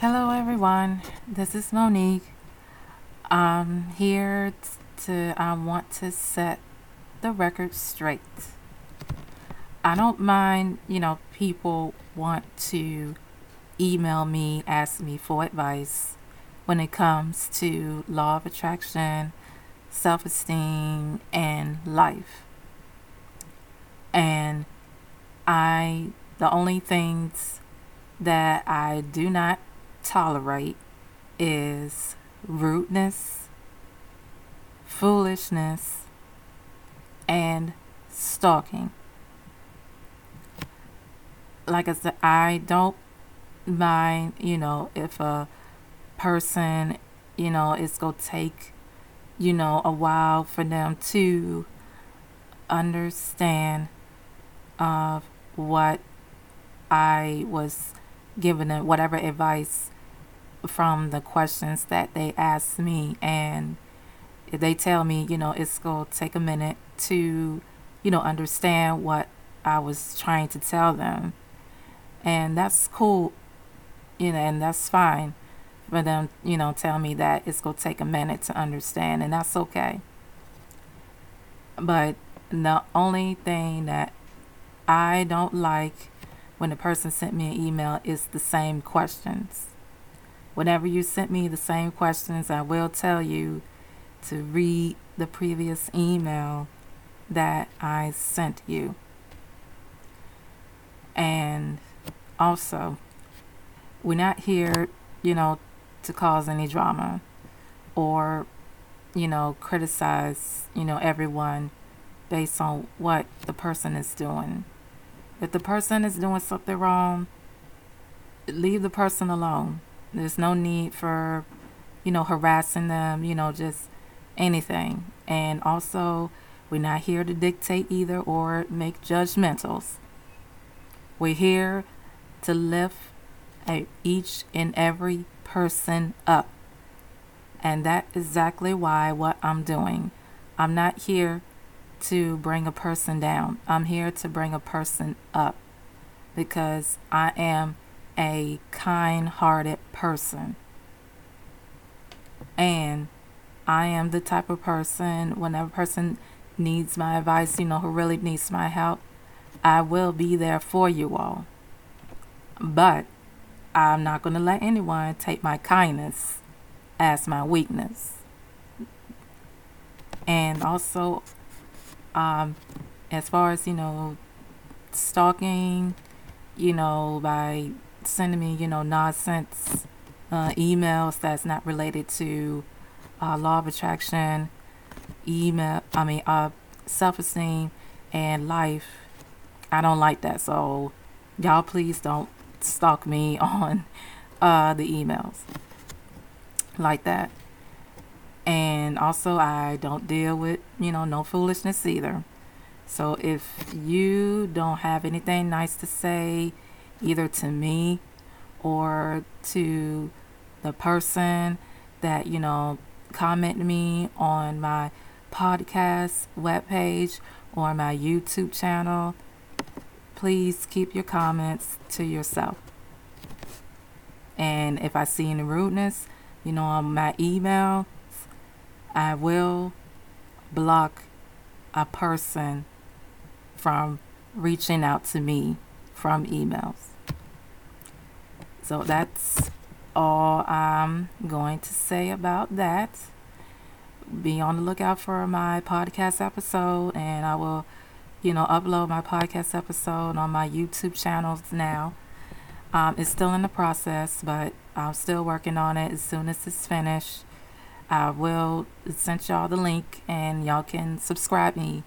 Hello, everyone. This is Monique. I'm here to, I want to set the record straight. I don't mind, you know, people want to email me, ask me for advice when it comes to law of attraction, self esteem, and life. And I, the only things that I do not tolerate is rudeness, foolishness, and stalking. Like I said, I don't mind, you know, if a person, you know, it's going to take, you know, a while for them to understand of what I was giving them, whatever advice from the questions that they ask me and they tell me, you know, it's going to take a minute to, you know, understand what I was trying to tell them. And that's cool, you know, and that's fine for them, you know, tell me that it's going to take a minute to understand, and that's okay. But the only thing that I don't like when a person sent me an email is the same questions. Whenever you sent me the same questions, I will tell you to read the previous email that I sent you. And also, we're not here, you know, to cause any drama or, you know, criticize, you know, everyone based on what the person is doing. If the person is doing something wrong, leave the person alone. There's no need for, you know, harassing them, you know, just anything. And also, we're not here to dictate either or make judgmentals. We're here to lift each and every person up. And that's exactly why what I'm doing. I'm not here to bring a person down. I'm here to bring a person up because I am a kind hearted person. And I am the type of person, whenever a person needs my advice, you know, who really needs my help, I will be there for you all. But I'm not going to let anyone take my kindness as my weakness. And also, um, as far as, you know, stalking, you know, by sending me, you know, nonsense uh, emails that's not related to uh, law of attraction, email, I mean, uh, self esteem and life. I don't like that. So, y'all, please don't stalk me on uh, the emails like that. And also, I don't deal with, you know, no foolishness either. So, if you don't have anything nice to say, either to me or to the person that, you know, comment me on my podcast webpage or my YouTube channel, please keep your comments to yourself. And if I see any rudeness, you know, on my email, I will block a person from reaching out to me from emails. So that's all I'm going to say about that. Be on the lookout for my podcast episode, and I will, you know, upload my podcast episode on my YouTube channels now. Um, it's still in the process, but I'm still working on it. As soon as it's finished, I will send y'all the link, and y'all can subscribe me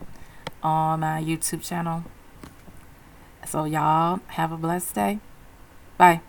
on my YouTube channel. So, y'all have a blessed day. Bye.